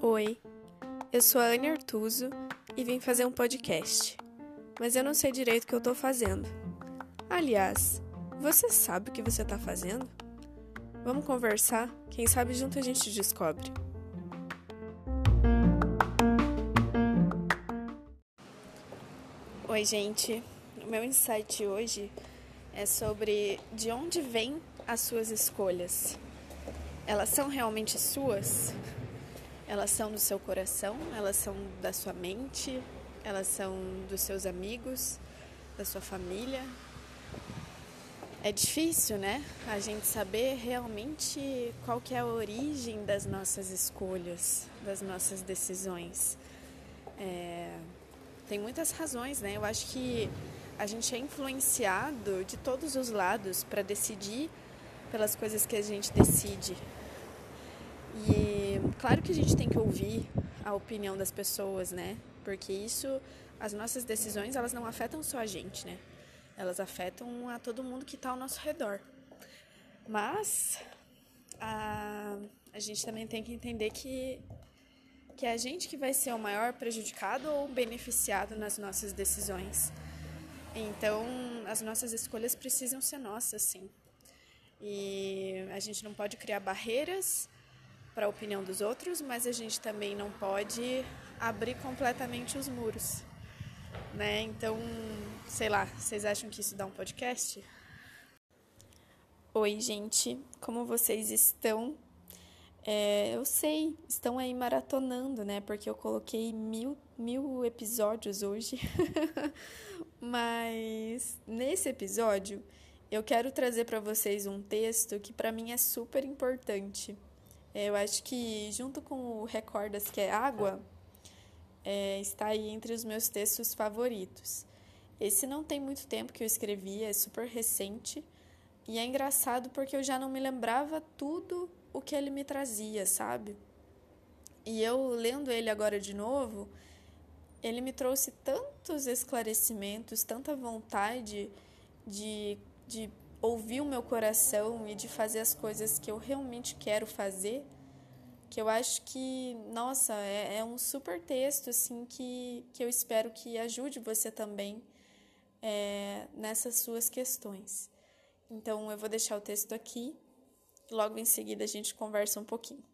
Oi, eu sou a Anne Artuso e vim fazer um podcast, mas eu não sei direito o que eu tô fazendo. Aliás, você sabe o que você tá fazendo? Vamos conversar? Quem sabe junto a gente descobre. Oi, gente. O meu insight hoje é sobre de onde vêm as suas escolhas. Elas são realmente suas? Elas são do seu coração? Elas são da sua mente? Elas são dos seus amigos? Da sua família? É difícil, né? A gente saber realmente qual que é a origem das nossas escolhas, das nossas decisões. É... Tem muitas razões, né? Eu acho que a gente é influenciado de todos os lados para decidir pelas coisas que a gente decide. E claro que a gente tem que ouvir a opinião das pessoas, né? Porque isso, as nossas decisões, elas não afetam só a gente, né? elas afetam a todo mundo que está ao nosso redor. Mas a, a gente também tem que entender que, que é a gente que vai ser o maior prejudicado ou beneficiado nas nossas decisões. Então, as nossas escolhas precisam ser nossas, sim. E a gente não pode criar barreiras para a opinião dos outros, mas a gente também não pode abrir completamente os muros né? Então, sei lá, vocês acham que isso dá um podcast? Oi, gente, como vocês estão? É, eu sei, estão aí maratonando, né? Porque eu coloquei mil, mil episódios hoje. Mas nesse episódio eu quero trazer para vocês um texto que para mim é super importante. É, eu acho que junto com o Recordas que é água, é, está aí entre os meus textos favoritos. Esse não tem muito tempo que eu escrevi, é super recente e é engraçado porque eu já não me lembrava tudo o que ele me trazia, sabe? E eu lendo ele agora de novo, ele me trouxe tantos esclarecimentos, tanta vontade de, de ouvir o meu coração e de fazer as coisas que eu realmente quero fazer que eu acho que, nossa, é, é, um super texto, assim, que, que eu espero que ajude você também é, nessas suas questões. Então, eu vou deixar o texto aqui, logo em seguida a gente conversa um pouquinho.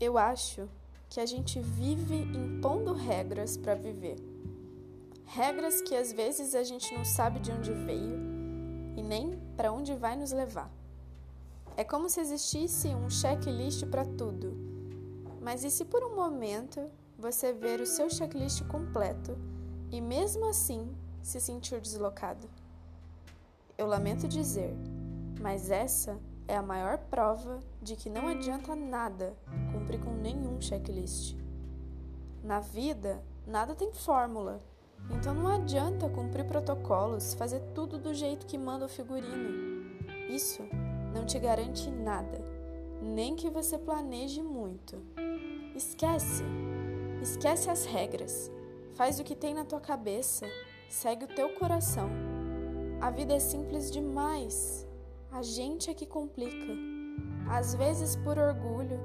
Eu acho que a gente vive impondo regras para viver regras que às vezes a gente não sabe de onde veio e nem para onde vai nos levar. É como se existisse um checklist para tudo. Mas e se por um momento você ver o seu checklist completo e mesmo assim se sentir deslocado? Eu lamento dizer, mas essa é a maior prova de que não adianta nada cumprir com nenhum checklist. Na vida, nada tem fórmula então não adianta cumprir protocolos, fazer tudo do jeito que manda o figurino. Isso não te garante nada, nem que você planeje muito. Esquece. Esquece as regras. Faz o que tem na tua cabeça, segue o teu coração. A vida é simples demais. A gente é que complica. Às vezes por orgulho,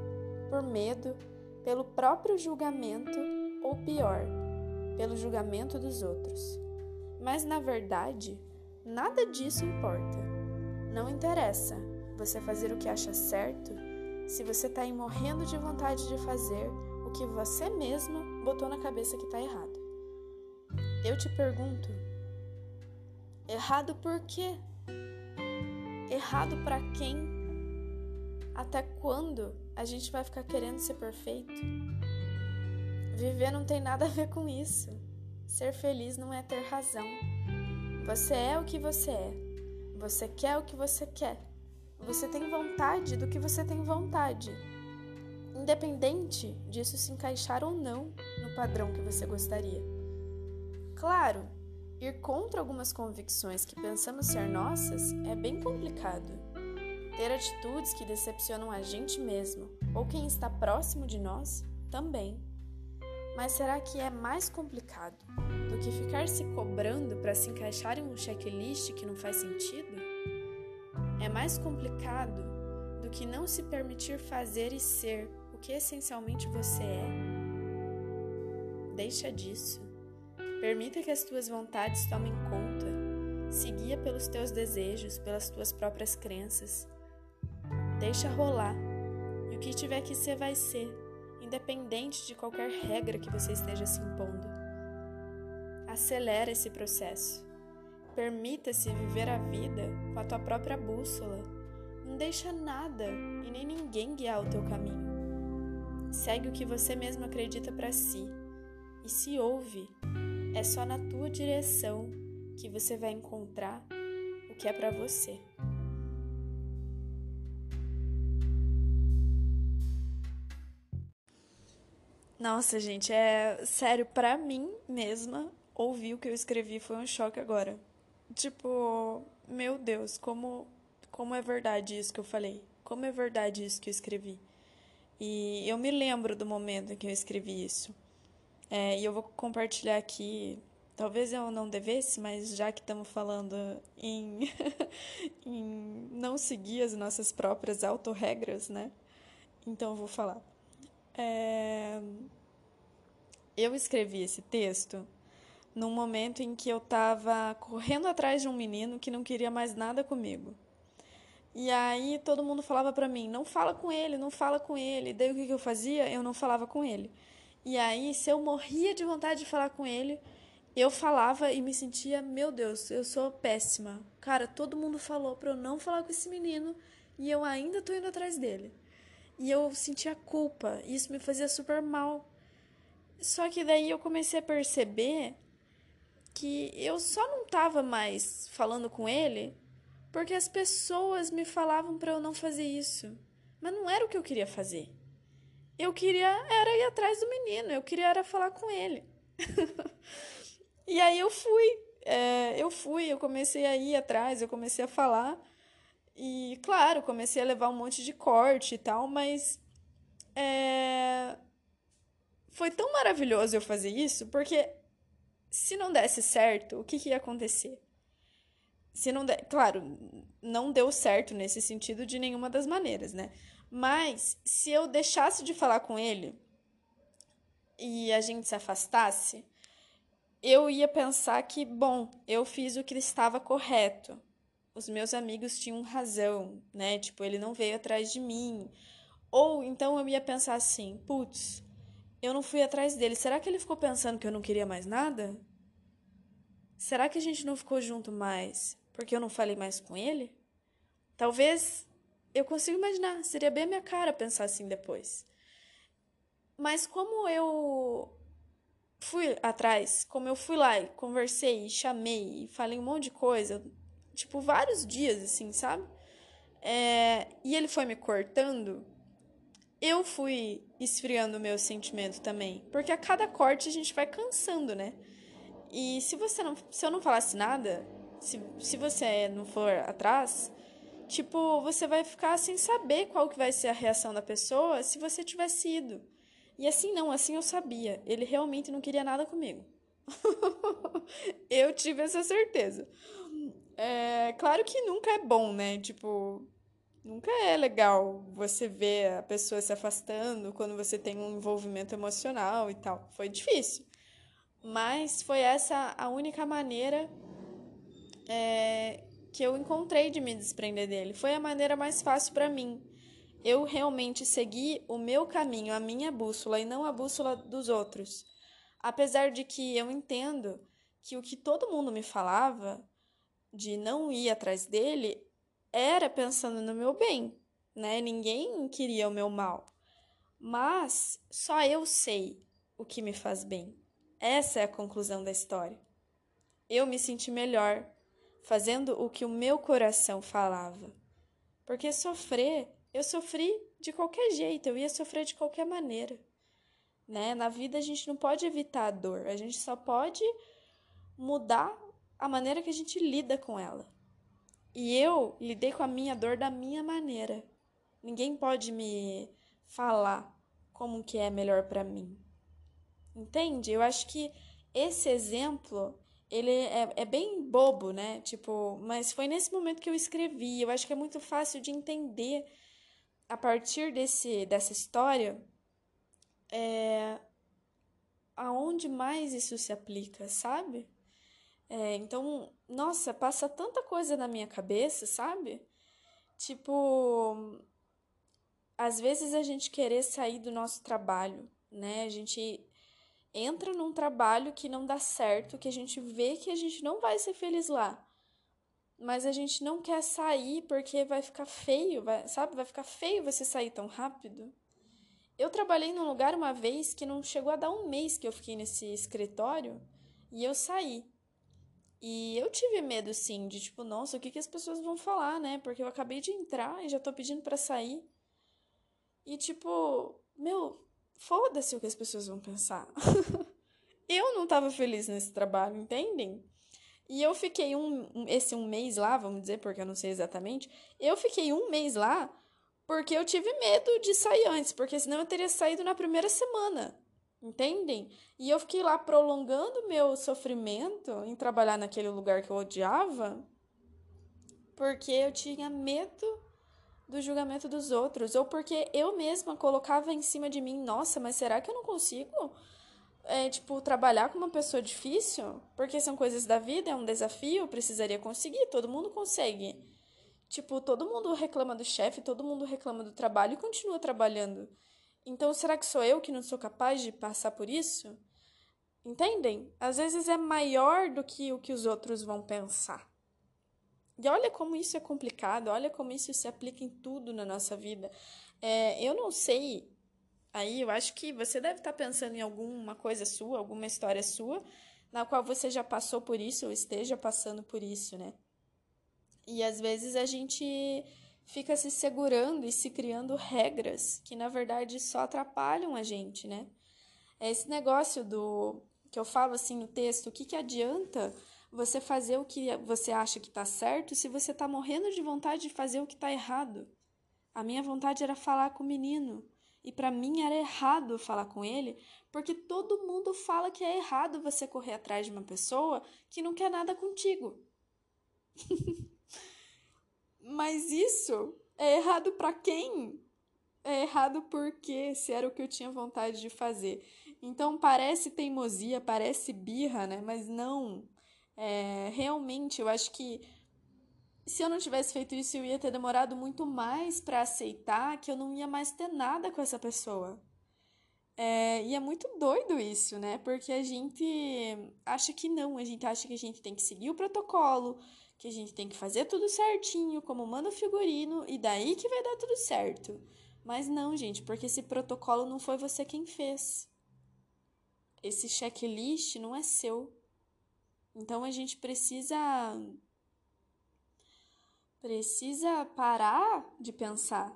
por medo, pelo próprio julgamento ou pior, pelo julgamento dos outros. Mas na verdade, nada disso importa. Não interessa você fazer o que acha certo se você está morrendo de vontade de fazer o que você mesmo botou na cabeça que está errado. Eu te pergunto: errado por quê? Errado para quem? Até quando a gente vai ficar querendo ser perfeito? Viver não tem nada a ver com isso. Ser feliz não é ter razão. Você é o que você é. Você quer o que você quer. Você tem vontade do que você tem vontade. Independente disso se encaixar ou não no padrão que você gostaria. Claro, ir contra algumas convicções que pensamos ser nossas é bem complicado. Ter atitudes que decepcionam a gente mesmo ou quem está próximo de nós Também. Mas será que é mais complicado do que ficar se cobrando para se encaixar em um checklist que não faz sentido? É mais complicado do que não se permitir fazer e ser o que essencialmente você é? Deixa disso. Permita que as tuas vontades tomem conta. Se guia pelos teus desejos, pelas tuas próprias crenças. Deixa rolar. E o que tiver que ser, vai ser, independente de qualquer regra que você esteja se impondo. Acelera esse processo. Permita-se viver a vida com a tua própria bússola. Não deixa nada e nem ninguém guiar o teu caminho. Segue o que você mesmo acredita para si e se ouve. É só na tua direção que você vai encontrar o que é para você. Nossa, gente, é sério, para mim mesma, ouvir o que eu escrevi foi um choque agora. Tipo, meu Deus, como como é verdade isso que eu falei? Como é verdade isso que eu escrevi? E eu me lembro do momento em que eu escrevi isso. É, e eu vou compartilhar aqui. Talvez eu não devesse, mas já que estamos falando em, em não seguir as nossas próprias autorregras, né? Então eu vou falar. É... Eu escrevi esse texto num momento em que eu estava correndo atrás de um menino que não queria mais nada comigo. E aí todo mundo falava para mim: não fala com ele, não fala com ele. Daí o que, que eu fazia? Eu não falava com ele. E aí, se eu morria de vontade de falar com ele, eu falava e me sentia: meu Deus, eu sou péssima. Cara, todo mundo falou para eu não falar com esse menino e eu ainda tô indo atrás dele. E eu sentia culpa, isso me fazia super mal. Só que daí eu comecei a perceber que eu só não tava mais falando com ele porque as pessoas me falavam para eu não fazer isso. Mas não era o que eu queria fazer. Eu queria era ir atrás do menino, eu queria era falar com ele. e aí eu fui, é, eu fui, eu comecei a ir atrás, eu comecei a falar. E, claro, comecei a levar um monte de corte e tal, mas é, foi tão maravilhoso eu fazer isso, porque se não desse certo, o que, que ia acontecer? se não der, claro, não deu certo nesse sentido de nenhuma das maneiras, né? Mas se eu deixasse de falar com ele e a gente se afastasse, eu ia pensar que, bom, eu fiz o que estava correto. Os meus amigos tinham razão, né? Tipo, ele não veio atrás de mim. Ou então eu ia pensar assim, putz, eu não fui atrás dele. Será que ele ficou pensando que eu não queria mais nada? Será que a gente não ficou junto mais porque eu não falei mais com ele? Talvez eu consigo imaginar, seria bem a minha cara pensar assim depois. Mas como eu fui atrás, como eu fui lá e conversei, e chamei, e falei um monte de coisa, tipo, vários dias, assim, sabe? É, e ele foi me cortando, eu fui esfriando o meu sentimento também. Porque a cada corte a gente vai cansando, né? E se você não. Se eu não falasse nada, se, se você não for atrás, tipo, você vai ficar sem saber qual que vai ser a reação da pessoa se você tivesse ido. E assim não, assim eu sabia. Ele realmente não queria nada comigo. eu tive essa certeza. É, claro que nunca é bom, né? Tipo, nunca é legal você ver a pessoa se afastando quando você tem um envolvimento emocional e tal. Foi difícil. Mas foi essa a única maneira é, que eu encontrei de me desprender dele. Foi a maneira mais fácil para mim. Eu realmente segui o meu caminho, a minha bússola e não a bússola dos outros. Apesar de que eu entendo que o que todo mundo me falava de não ir atrás dele era pensando no meu bem, né? Ninguém queria o meu mal. Mas só eu sei o que me faz bem. Essa é a conclusão da história. Eu me senti melhor fazendo o que o meu coração falava. Porque sofrer, eu sofri de qualquer jeito, eu ia sofrer de qualquer maneira. Né? Na vida a gente não pode evitar a dor, a gente só pode mudar a maneira que a gente lida com ela. E eu lidei com a minha dor da minha maneira. Ninguém pode me falar como que é melhor para mim. Entende? Eu acho que esse exemplo ele é, é bem bobo, né? Tipo, mas foi nesse momento que eu escrevi. Eu acho que é muito fácil de entender a partir desse, dessa história é, aonde mais isso se aplica, sabe? É, então, nossa, passa tanta coisa na minha cabeça, sabe? Tipo, às vezes a gente querer sair do nosso trabalho, né? A gente entra num trabalho que não dá certo, que a gente vê que a gente não vai ser feliz lá. Mas a gente não quer sair porque vai ficar feio, vai, sabe? Vai ficar feio você sair tão rápido. Eu trabalhei num lugar uma vez que não chegou a dar um mês que eu fiquei nesse escritório e eu saí. E eu tive medo, sim, de tipo, nossa, o que, que as pessoas vão falar, né? Porque eu acabei de entrar e já tô pedindo para sair. E tipo, meu, foda-se o que as pessoas vão pensar. eu não tava feliz nesse trabalho, entendem? E eu fiquei um, esse um mês lá, vamos dizer, porque eu não sei exatamente. Eu fiquei um mês lá porque eu tive medo de sair antes, porque senão eu teria saído na primeira semana. Entendem? E eu fiquei lá prolongando meu sofrimento em trabalhar naquele lugar que eu odiava, porque eu tinha medo do julgamento dos outros, ou porque eu mesma colocava em cima de mim, nossa, mas será que eu não consigo? É, tipo, trabalhar com uma pessoa difícil? Porque são coisas da vida, é um desafio, precisaria conseguir, todo mundo consegue. Tipo, todo mundo reclama do chefe, todo mundo reclama do trabalho e continua trabalhando. Então, será que sou eu que não sou capaz de passar por isso? Entendem? Às vezes é maior do que o que os outros vão pensar. E olha como isso é complicado, olha como isso se aplica em tudo na nossa vida. É, eu não sei, aí eu acho que você deve estar pensando em alguma coisa sua, alguma história sua, na qual você já passou por isso ou esteja passando por isso, né? E às vezes a gente fica se segurando e se criando regras que na verdade só atrapalham a gente, né? É esse negócio do que eu falo assim no texto, o que, que adianta você fazer o que você acha que está certo se você está morrendo de vontade de fazer o que está errado. A minha vontade era falar com o menino. E para mim era errado falar com ele, porque todo mundo fala que é errado você correr atrás de uma pessoa que não quer nada contigo. Mas isso é errado para quem? É errado porque se era o que eu tinha vontade de fazer. Então parece teimosia, parece birra, né? Mas não. É, realmente, eu acho que se eu não tivesse feito isso, eu ia ter demorado muito mais para aceitar que eu não ia mais ter nada com essa pessoa. É, e é muito doido isso, né? Porque a gente acha que não, a gente acha que a gente tem que seguir o protocolo, que a gente tem que fazer tudo certinho, como manda o figurino, e daí que vai dar tudo certo. Mas não, gente, porque esse protocolo não foi você quem fez. Esse checklist não é seu. Então a gente precisa precisa parar de pensar.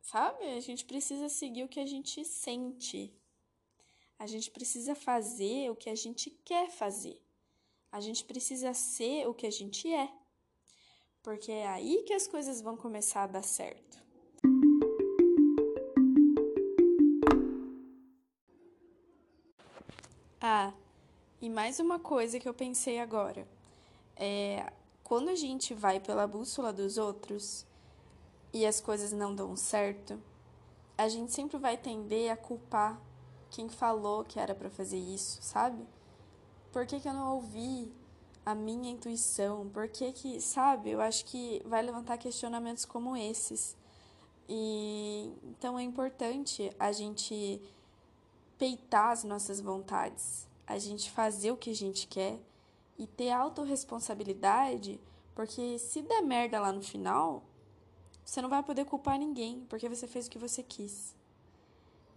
Sabe? A gente precisa seguir o que a gente sente. A gente precisa fazer o que a gente quer fazer. A gente precisa ser o que a gente é. Porque é aí que as coisas vão começar a dar certo. Ah, e mais uma coisa que eu pensei agora. É, quando a gente vai pela bússola dos outros e as coisas não dão certo, a gente sempre vai tender a culpar quem falou que era para fazer isso, sabe? Por que, que eu não ouvi a minha intuição? Por que que, sabe? Eu acho que vai levantar questionamentos como esses. E então é importante a gente peitar as nossas vontades, a gente fazer o que a gente quer e ter autorresponsabilidade, porque se der merda lá no final, você não vai poder culpar ninguém, porque você fez o que você quis.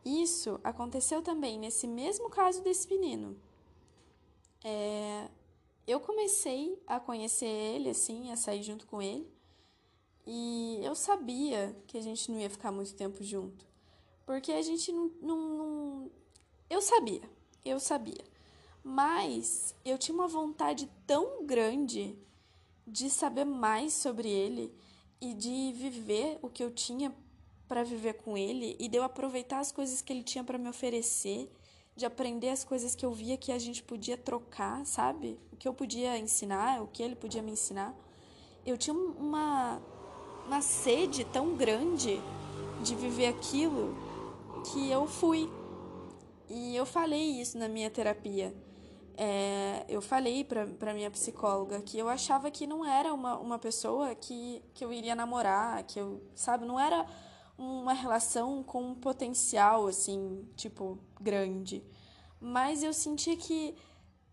Isso aconteceu também nesse mesmo caso desse menino. É, eu comecei a conhecer ele, assim, a sair junto com ele, e eu sabia que a gente não ia ficar muito tempo junto, porque a gente não, não, não eu sabia, eu sabia. Mas eu tinha uma vontade tão grande de saber mais sobre ele e de viver o que eu tinha para viver com ele e de eu aproveitar as coisas que ele tinha para me oferecer, de aprender as coisas que eu via que a gente podia trocar, sabe? O que eu podia ensinar, o que ele podia me ensinar. Eu tinha uma uma sede tão grande de viver aquilo que eu fui. E eu falei isso na minha terapia. É, eu falei para minha psicóloga que eu achava que não era uma, uma pessoa que, que eu iria namorar, que eu, sabe, não era uma relação com um potencial, assim, tipo, grande. Mas eu sentia que,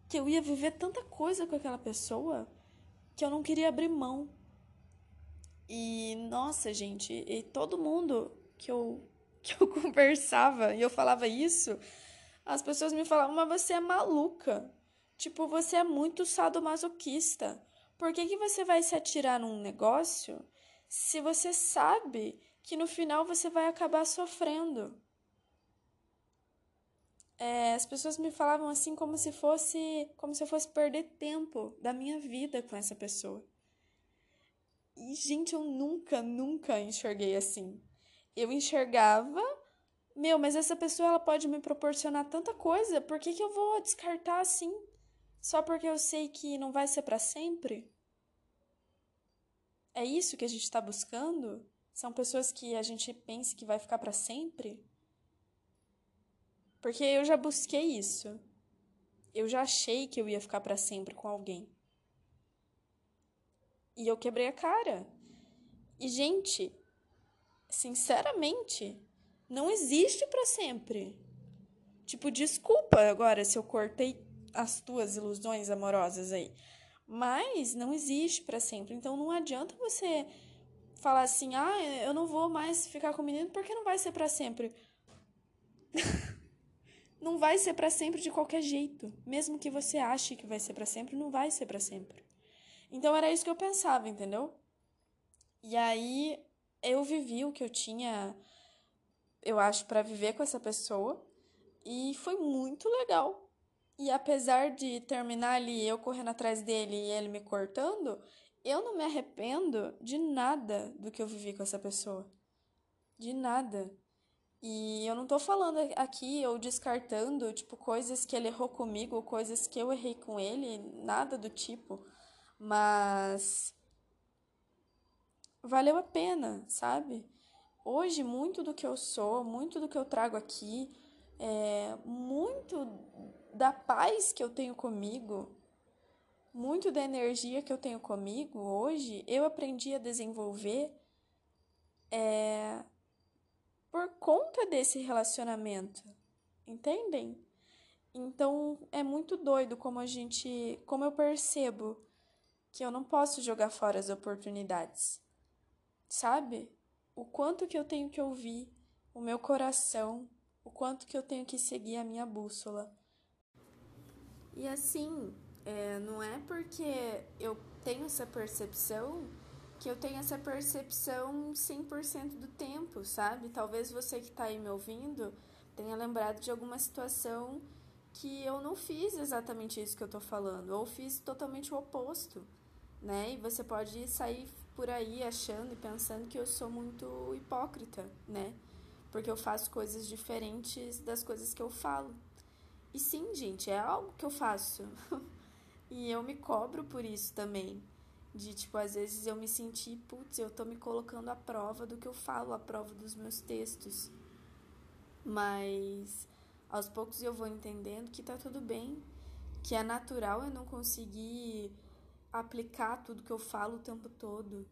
que eu ia viver tanta coisa com aquela pessoa que eu não queria abrir mão. E, nossa, gente, e todo mundo que eu, que eu conversava e eu falava isso, as pessoas me falavam, mas você é maluca. Tipo, você é muito sadomasoquista. Por que, que você vai se atirar num negócio se você sabe que no final você vai acabar sofrendo. É, as pessoas me falavam assim como se fosse como se eu fosse perder tempo da minha vida com essa pessoa. E gente, eu nunca, nunca enxerguei assim. Eu enxergava, meu, mas essa pessoa ela pode me proporcionar tanta coisa, por que, que eu vou descartar assim? Só porque eu sei que não vai ser para sempre? É isso que a gente está buscando? São pessoas que a gente pensa que vai ficar para sempre? Porque eu já busquei isso. Eu já achei que eu ia ficar para sempre com alguém. E eu quebrei a cara. E gente, sinceramente, não existe para sempre. Tipo, desculpa agora se eu cortei as tuas ilusões amorosas aí. Mas não existe para sempre. Então não adianta você falar assim: "Ah, eu não vou mais ficar com o menino porque não vai ser para sempre". não vai ser para sempre de qualquer jeito. Mesmo que você ache que vai ser para sempre, não vai ser para sempre. Então era isso que eu pensava, entendeu? E aí eu vivi o que eu tinha, eu acho, para viver com essa pessoa. E foi muito legal. E apesar de terminar ali eu correndo atrás dele e ele me cortando, eu não me arrependo de nada do que eu vivi com essa pessoa. De nada. E eu não tô falando aqui ou descartando, tipo, coisas que ele errou comigo, coisas que eu errei com ele, nada do tipo. Mas valeu a pena, sabe? Hoje, muito do que eu sou, muito do que eu trago aqui, é, muito da paz que eu tenho comigo, muito da energia que eu tenho comigo hoje, eu aprendi a desenvolver é, por conta desse relacionamento, entendem? Então é muito doido como a gente, como eu percebo que eu não posso jogar fora as oportunidades, sabe? O quanto que eu tenho que ouvir o meu coração, o quanto que eu tenho que seguir a minha bússola. E assim, é, não é porque eu tenho essa percepção que eu tenho essa percepção 100% do tempo, sabe? Talvez você que está aí me ouvindo tenha lembrado de alguma situação que eu não fiz exatamente isso que eu tô falando, ou fiz totalmente o oposto, né? E você pode sair por aí achando e pensando que eu sou muito hipócrita, né? Porque eu faço coisas diferentes das coisas que eu falo. E sim, gente, é algo que eu faço. e eu me cobro por isso também. De, tipo, às vezes eu me senti, putz, eu tô me colocando à prova do que eu falo, à prova dos meus textos. Mas aos poucos eu vou entendendo que tá tudo bem, que é natural eu não conseguir aplicar tudo que eu falo o tempo todo,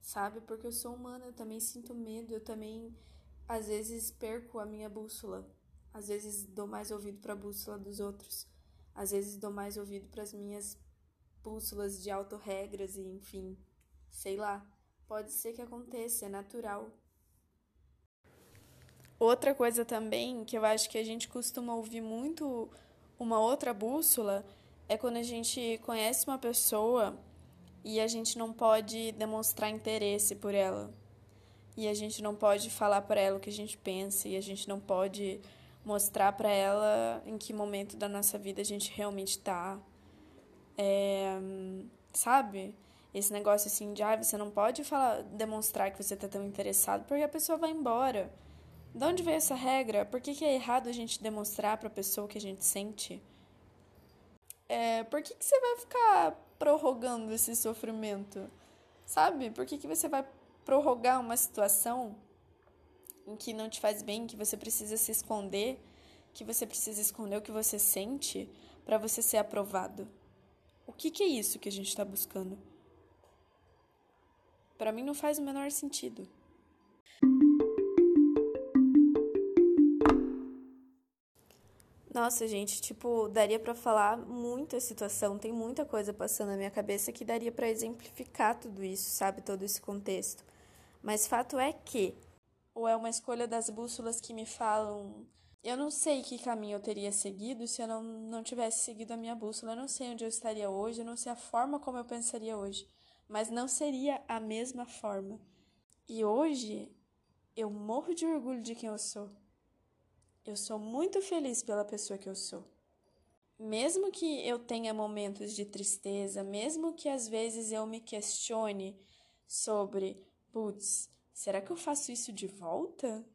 sabe? Porque eu sou humana, eu também sinto medo, eu também às vezes perco a minha bússola. Às vezes dou mais ouvido para a bússola dos outros. Às vezes dou mais ouvido para as minhas bússolas de autorregras e enfim, sei lá. Pode ser que aconteça, é natural. Outra coisa também que eu acho que a gente costuma ouvir muito uma outra bússola é quando a gente conhece uma pessoa e a gente não pode demonstrar interesse por ela. E a gente não pode falar para ela o que a gente pensa e a gente não pode mostrar para ela em que momento da nossa vida a gente realmente está. É, sabe? Esse negócio assim de, ah, você não pode falar, demonstrar que você tá tão interessado porque a pessoa vai embora. De onde veio essa regra? Por que, que é errado a gente demonstrar para a pessoa o que a gente sente? É, por que, que você vai ficar prorrogando esse sofrimento? Sabe? Por que, que você vai prorrogar uma situação em que não te faz bem, que você precisa se esconder, que você precisa esconder o que você sente para você ser aprovado? O que, que é isso que a gente está buscando? Para mim não faz o menor sentido. Nossa, gente, tipo, daria para falar muita situação, tem muita coisa passando na minha cabeça que daria para exemplificar tudo isso, sabe, todo esse contexto. Mas fato é que ou é uma escolha das bússolas que me falam, eu não sei que caminho eu teria seguido se eu não, não tivesse seguido a minha bússola, eu não sei onde eu estaria hoje, eu não sei a forma como eu pensaria hoje, mas não seria a mesma forma. E hoje eu morro de orgulho de quem eu sou. Eu sou muito feliz pela pessoa que eu sou. Mesmo que eu tenha momentos de tristeza, mesmo que às vezes eu me questione sobre, putz, será que eu faço isso de volta?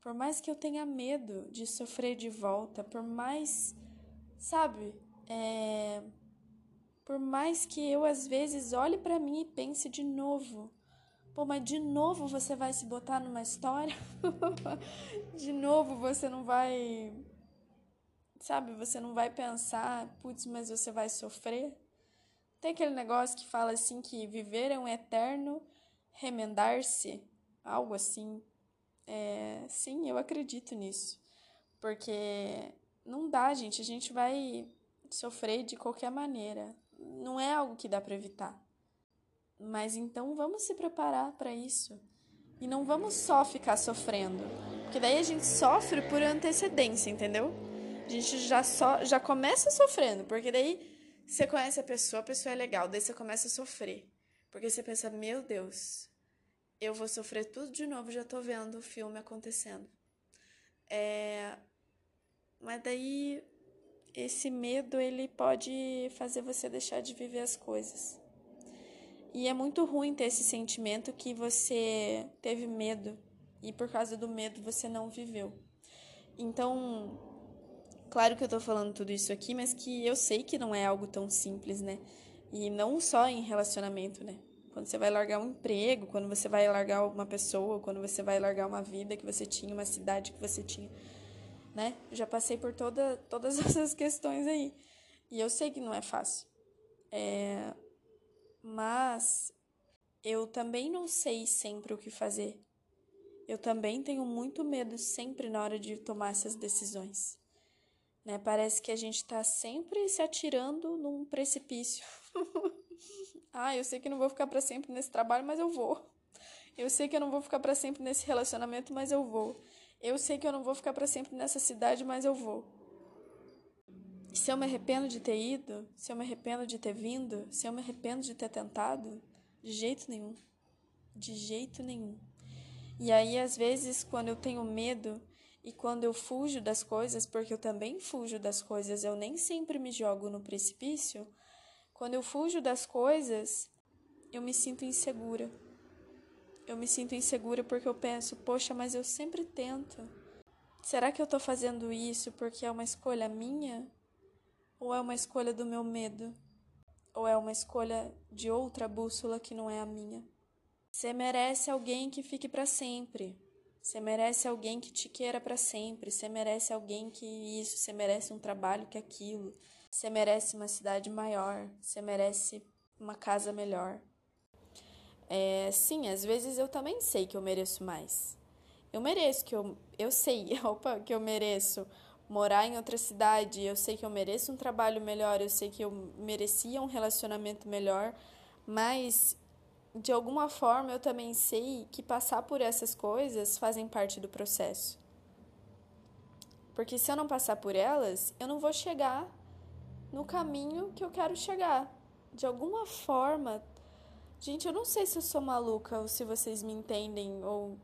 Por mais que eu tenha medo de sofrer de volta, por mais, sabe, é, por mais que eu às vezes olhe para mim e pense de novo, Pô, mas de novo você vai se botar numa história? de novo você não vai. Sabe, você não vai pensar, putz, mas você vai sofrer? Tem aquele negócio que fala assim que viver é um eterno remendar-se, algo assim. É, sim, eu acredito nisso. Porque não dá, gente, a gente vai sofrer de qualquer maneira. Não é algo que dá para evitar. Mas então vamos se preparar para isso. E não vamos só ficar sofrendo. Porque daí a gente sofre por antecedência, entendeu? A gente já, só, já começa sofrendo. Porque daí você conhece a pessoa, a pessoa é legal. Daí você começa a sofrer. Porque você pensa, meu Deus, eu vou sofrer tudo de novo, já tô vendo o filme acontecendo. É... Mas daí esse medo ele pode fazer você deixar de viver as coisas. E é muito ruim ter esse sentimento que você teve medo e por causa do medo você não viveu. Então, claro que eu tô falando tudo isso aqui, mas que eu sei que não é algo tão simples, né? E não só em relacionamento, né? Quando você vai largar um emprego, quando você vai largar uma pessoa, quando você vai largar uma vida que você tinha, uma cidade que você tinha, né? Já passei por toda, todas essas questões aí. E eu sei que não é fácil. É, mas eu também não sei sempre o que fazer. Eu também tenho muito medo sempre na hora de tomar essas decisões. Né? Parece que a gente está sempre se atirando num precipício. ah, eu sei que não vou ficar para sempre nesse trabalho, mas eu vou. Eu sei que eu não vou ficar para sempre nesse relacionamento, mas eu vou. Eu sei que eu não vou ficar para sempre nessa cidade, mas eu vou. Se eu me arrependo de ter ido, se eu me arrependo de ter vindo, se eu me arrependo de ter tentado, de jeito nenhum. De jeito nenhum. E aí, às vezes, quando eu tenho medo e quando eu fujo das coisas, porque eu também fujo das coisas, eu nem sempre me jogo no precipício. Quando eu fujo das coisas, eu me sinto insegura. Eu me sinto insegura porque eu penso, poxa, mas eu sempre tento. Será que eu tô fazendo isso porque é uma escolha minha? Ou é uma escolha do meu medo? Ou é uma escolha de outra bússola que não é a minha? Você merece alguém que fique para sempre. Você merece alguém que te queira para sempre. Você merece alguém que isso. Você merece um trabalho que aquilo. Você merece uma cidade maior. Você merece uma casa melhor. É, sim, às vezes eu também sei que eu mereço mais. Eu mereço que eu. Eu sei, opa, que eu mereço morar em outra cidade, eu sei que eu mereço um trabalho melhor, eu sei que eu merecia um relacionamento melhor, mas de alguma forma eu também sei que passar por essas coisas fazem parte do processo. Porque se eu não passar por elas, eu não vou chegar no caminho que eu quero chegar. De alguma forma, gente, eu não sei se eu sou maluca ou se vocês me entendem ou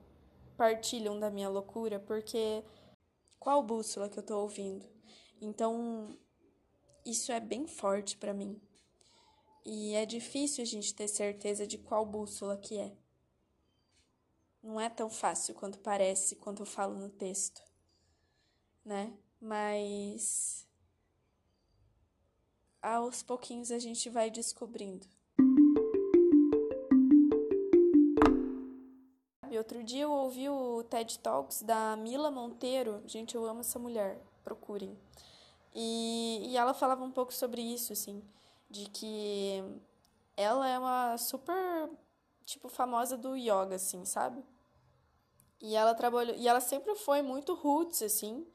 partilham da minha loucura, porque qual bússola que eu tô ouvindo. Então, isso é bem forte para mim. E é difícil a gente ter certeza de qual bússola que é. Não é tão fácil quanto parece, quanto eu falo no texto, né? Mas aos pouquinhos a gente vai descobrindo. Outro dia eu ouvi o TED Talks da Mila Monteiro. Gente, eu amo essa mulher. Procurem. E, e ela falava um pouco sobre isso, assim, de que ela é uma super, tipo, famosa do yoga, assim, sabe? E ela trabalhou, e ela sempre foi muito roots, assim,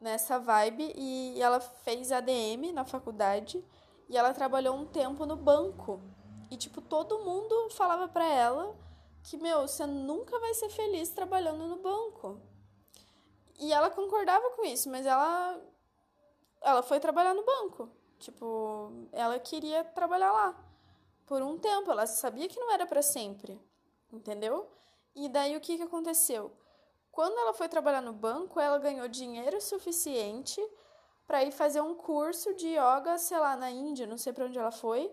nessa vibe, e ela fez ADM na faculdade, e ela trabalhou um tempo no banco. E, tipo, todo mundo falava pra ela que, meu, você nunca vai ser feliz trabalhando no banco. E ela concordava com isso, mas ela ela foi trabalhar no banco. Tipo, ela queria trabalhar lá por um tempo, ela sabia que não era para sempre, entendeu? E daí o que que aconteceu? Quando ela foi trabalhar no banco, ela ganhou dinheiro suficiente para ir fazer um curso de yoga, sei lá, na Índia, não sei para onde ela foi.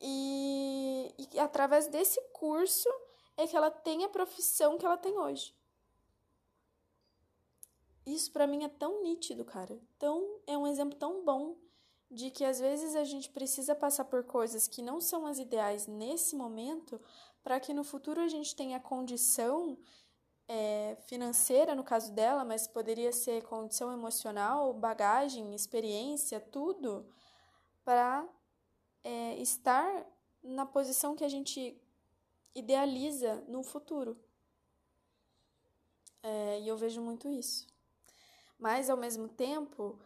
E, e através desse curso é que ela tem a profissão que ela tem hoje. Isso para mim é tão nítido, cara. Tão é um exemplo tão bom de que às vezes a gente precisa passar por coisas que não são as ideais nesse momento, para que no futuro a gente tenha condição é, financeira, no caso dela, mas poderia ser condição emocional, bagagem, experiência, tudo, para é, estar na posição que a gente idealiza no futuro. É, e eu vejo muito isso. Mas, ao mesmo tempo,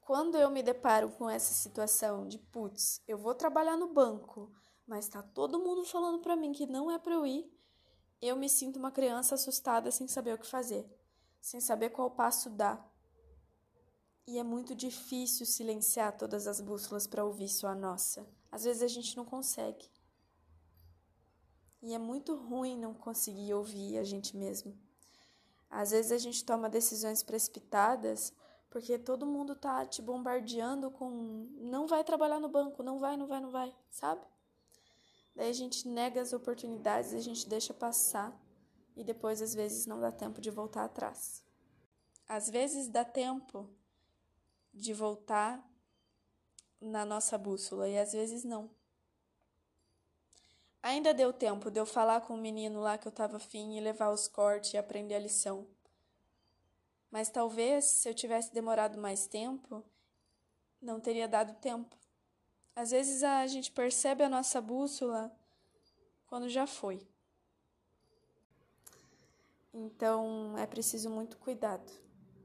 quando eu me deparo com essa situação de, putz, eu vou trabalhar no banco, mas tá todo mundo falando para mim que não é para eu ir, eu me sinto uma criança assustada sem saber o que fazer, sem saber qual passo dar. E é muito difícil silenciar todas as bússolas para ouvir só a nossa. Às vezes a gente não consegue. E é muito ruim não conseguir ouvir a gente mesmo. Às vezes a gente toma decisões precipitadas porque todo mundo tá te bombardeando com não vai trabalhar no banco, não vai, não vai, não vai, sabe? Daí a gente nega as oportunidades, a gente deixa passar e depois às vezes não dá tempo de voltar atrás. Às vezes dá tempo de voltar na nossa bússola e às vezes não. Ainda deu tempo de eu falar com o menino lá que eu tava afim e levar os cortes e aprender a lição. Mas talvez, se eu tivesse demorado mais tempo, não teria dado tempo. Às vezes a gente percebe a nossa bússola quando já foi. Então é preciso muito cuidado,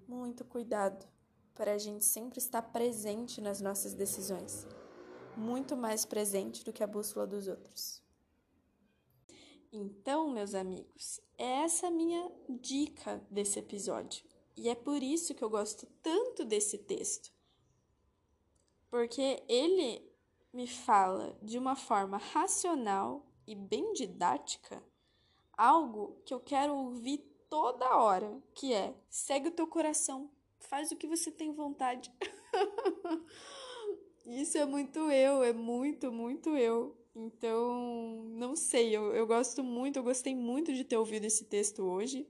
muito cuidado para a gente sempre estar presente nas nossas decisões, muito mais presente do que a bússola dos outros. Então, meus amigos, é essa minha dica desse episódio. E é por isso que eu gosto tanto desse texto. Porque ele me fala de uma forma racional e bem didática algo que eu quero ouvir toda hora, que é: segue o teu coração, faz o que você tem vontade. Isso é muito eu, é muito, muito eu. Então, não sei, eu, eu gosto muito, eu gostei muito de ter ouvido esse texto hoje.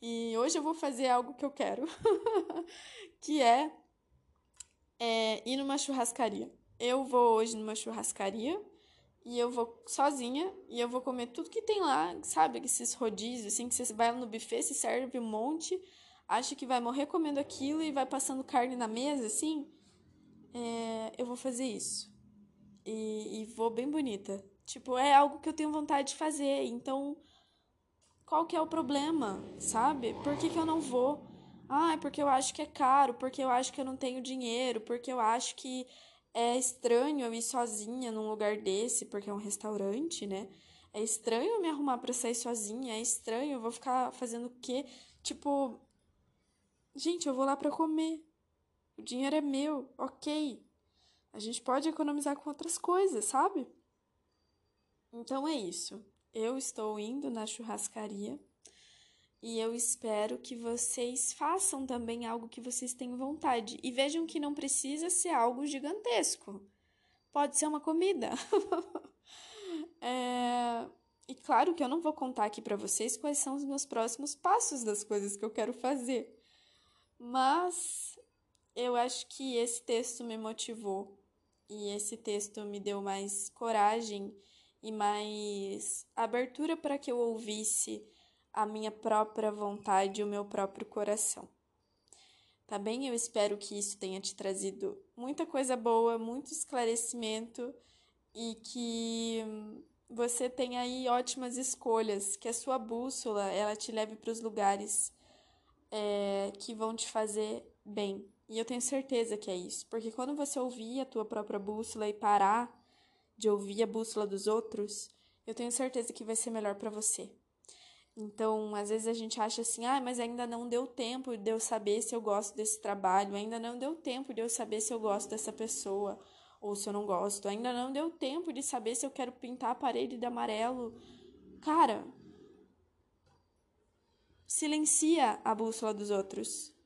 E hoje eu vou fazer algo que eu quero, que é, é ir numa churrascaria. Eu vou hoje numa churrascaria e eu vou sozinha e eu vou comer tudo que tem lá, sabe? Esses rodízios, assim, que você vai no buffet, se serve um monte, acha que vai morrer comendo aquilo e vai passando carne na mesa, assim. É, eu vou fazer isso e, e vou bem bonita. Tipo, é algo que eu tenho vontade de fazer. Então, qual que é o problema, sabe? Por que, que eu não vou? Ah, é porque eu acho que é caro, porque eu acho que eu não tenho dinheiro, porque eu acho que é estranho eu ir sozinha num lugar desse, porque é um restaurante, né? É estranho eu me arrumar para sair sozinha, é estranho, eu vou ficar fazendo o quê? Tipo, gente, eu vou lá para comer. O dinheiro é meu, ok. A gente pode economizar com outras coisas, sabe? Então é isso. Eu estou indo na churrascaria e eu espero que vocês façam também algo que vocês têm vontade. E vejam que não precisa ser algo gigantesco. pode ser uma comida. é... E claro que eu não vou contar aqui para vocês quais são os meus próximos passos das coisas que eu quero fazer. Mas eu acho que esse texto me motivou e esse texto me deu mais coragem e mais abertura para que eu ouvisse a minha própria vontade e o meu próprio coração. Tá bem? Eu espero que isso tenha te trazido muita coisa boa, muito esclarecimento e que você tenha aí ótimas escolhas, que a sua bússola ela te leve para os lugares é, que vão te fazer bem. E eu tenho certeza que é isso, porque quando você ouvir a tua própria bússola e parar de ouvir a bússola dos outros, eu tenho certeza que vai ser melhor para você. Então, às vezes a gente acha assim, ah, mas ainda não deu tempo de eu saber se eu gosto desse trabalho, ainda não deu tempo de eu saber se eu gosto dessa pessoa ou se eu não gosto, ainda não deu tempo de saber se eu quero pintar a parede de amarelo. Cara, silencia a bússola dos outros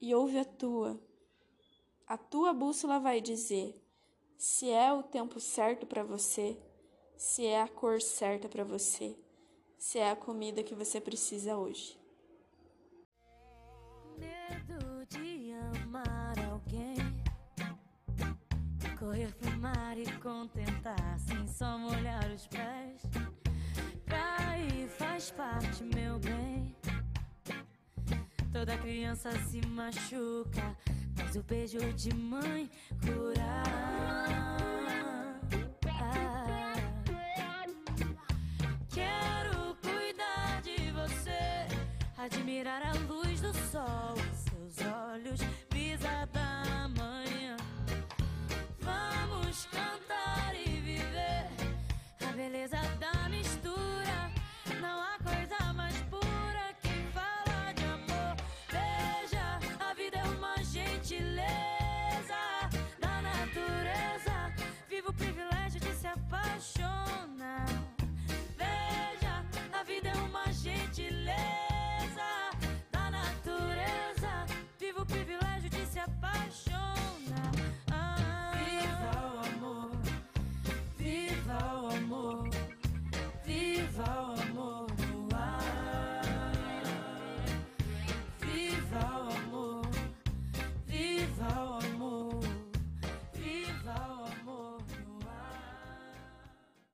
e ouve a tua. A tua bússola vai dizer se é o tempo certo para você, se é a cor certa para você, se é a comida que você precisa hoje. Medo de amar alguém, correr pro e contentar sem só molhar os pés. Cair faz parte, meu bem. Toda criança se machuca mas o beijo de mãe cura.